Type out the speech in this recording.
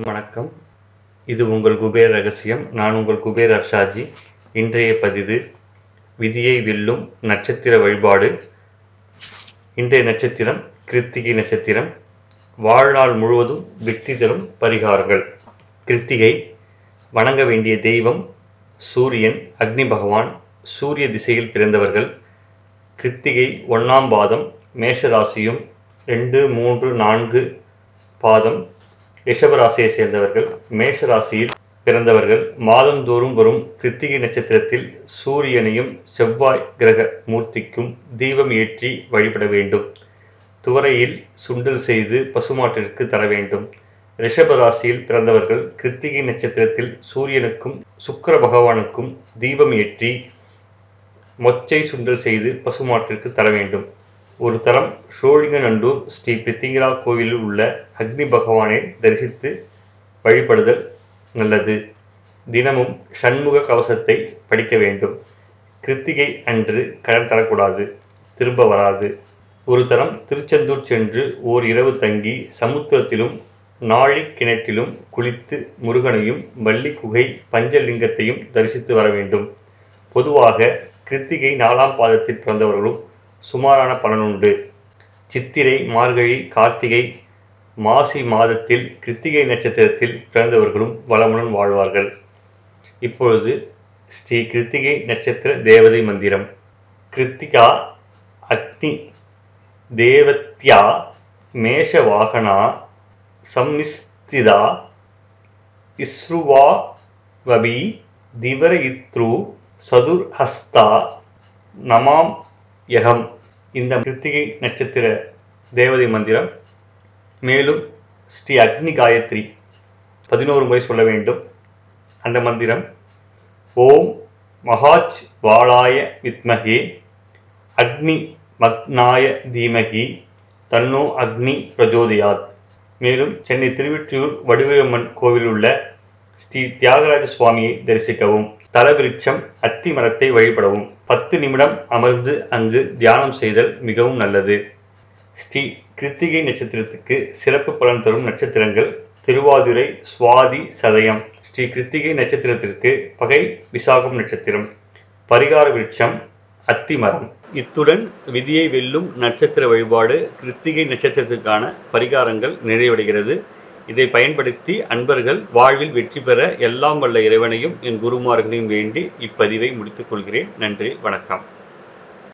வணக்கம். இது உங்கள் குபேர் ரகசியம். நான் உங்கள் குபேர் அர்ஷாஜி. இன்றைய பதிவு விதியை வெல்லும் நட்சத்திர வழிபாடு. இன்றைய நட்சத்திரம் கிருத்திகை நட்சத்திரம். வாழ்நாள் முழுவதும் வெற்றி தரும் பரிகாரங்கள். கிருத்திகை வணங்க வேண்டிய தெய்வம் சூரியன் அக்னி பகவான் சூரிய திசையில் பிறந்தவர்கள். கிருத்திகை ஒன்றாம் பாதம் மேஷராசியும் ரெண்டு மூன்று நான்கு பாதம் ரிஷபராசியை சேர்ந்தவர்கள் மேஷ ராசியில் பிறந்தவர்கள் மாதந்தோறும் வரும் கிருத்திகை நட்சத்திரத்தில் சூரியனையும் செவ்வாய் கிரக மூர்த்திக்கும் தீபம் ஏற்றி வழிபட வேண்டும். துவரையில் சுண்டல் செய்து பசுமாட்டிற்கு தர வேண்டும். ரிஷப ராசியில் பிறந்தவர்கள் கிருத்திகை நட்சத்திரத்தில் சூரியனுக்கும் சுக்கர பகவானுக்கும் தீபம் ஏற்றி மொச்சை சுண்டல் செய்து பசுமாட்டிற்கு தர வேண்டும். ஒரு தரம் சோழிங்கநல்லூர் ஸ்ரீ பித்திங்கரா கோவிலில் உள்ள அக்னி பகவானை தரிசித்து வழிபடுதல் நல்லது. தினமும் சண்முக கவசத்தை படிக்க வேண்டும். கிருத்திகை அன்று கடன் தரக்கூடாது. திரும்ப வராது. ஒரு தரம் திருச்செந்தூர் சென்று ஓர் இரவு தங்கி சமுத்திரத்திலும் நாழி கிணற்றிலும் குளித்து முருகனையும் வள்ளி குகை பஞ்சலிங்கத்தையும் தரிசித்து வர வேண்டும். பொதுவாக கிருத்திகை நாலாம் பாதத்தில் பிறந்தவர்களும் சுமாரான பலனுண்டு சித்திரை மார்கழி கார்த்திகை மாசி மாதத்தில் கிருத்திகை நட்சத்திரத்தில் பிறந்தவர்களும் வளமுடன் வாழ்வார்கள். இப்பொழுது ஸ்ரீ கிருத்திகை நட்சத்திர தேவதை மந்திரம். கிருத்திகா அக்னி தேவத்யா மேஷவாகனா சம்மிஸ்திதா இஸ்ருவா வபி திவரயித்ரு சதுர்ஹஸ்தா நமாம் யகம். இந்த கிருத்திகை நட்சத்திர தேவதை மந்திரம். மேலும் ஸ்ரீ அக்னி காயத்ரி பதினோரு முறை சொல்ல வேண்டும். அந்த மந்திரம் ஓம் மகாஜ் வாளாய வித்மகே அக்னி மக்னாய தீமகி தன்னோ அக்னி பிரஜோதயாத். மேலும் சென்னை திருவிற்றியூர் வடிவம்மன் கோவில் உள்ள ஸ்ரீ தியாகராஜ சுவாமியை தரிசிக்கவும் தலவிருட்சம் அத்தி மரத்தை வழிபடவும். பத்து நிமிடம் அமர்ந்து அங்கு தியானம் செய்தல் மிகவும் நல்லது. ஸ்ரீ கிருத்திகை நட்சத்திரத்துக்கு சிறப்பு பலன் தரும் நட்சத்திரங்கள் திருவாதிரை சுவாதி சதயம். ஸ்ரீ கிருத்திகை நட்சத்திரத்திற்கு பகை விசாகம் நட்சத்திரம். பரிகார விருட்சம் அத்திமரம் இத்துடன் விதியை வெல்லும் நட்சத்திர வழிபாடு கிருத்திகை நட்சத்திரத்திற்கான பரிகாரங்கள் நிறைவடைகிறது. இதை பயன்படுத்தி அன்பர்கள் வாழ்வில் வெற்றி பெற எல்லாம் வல்ல இறைவனையும் என் குருமார்களையும் வேண்டி இப்பதிவை முடித்துக் கொள்கிறேன். நன்றி வணக்கம்.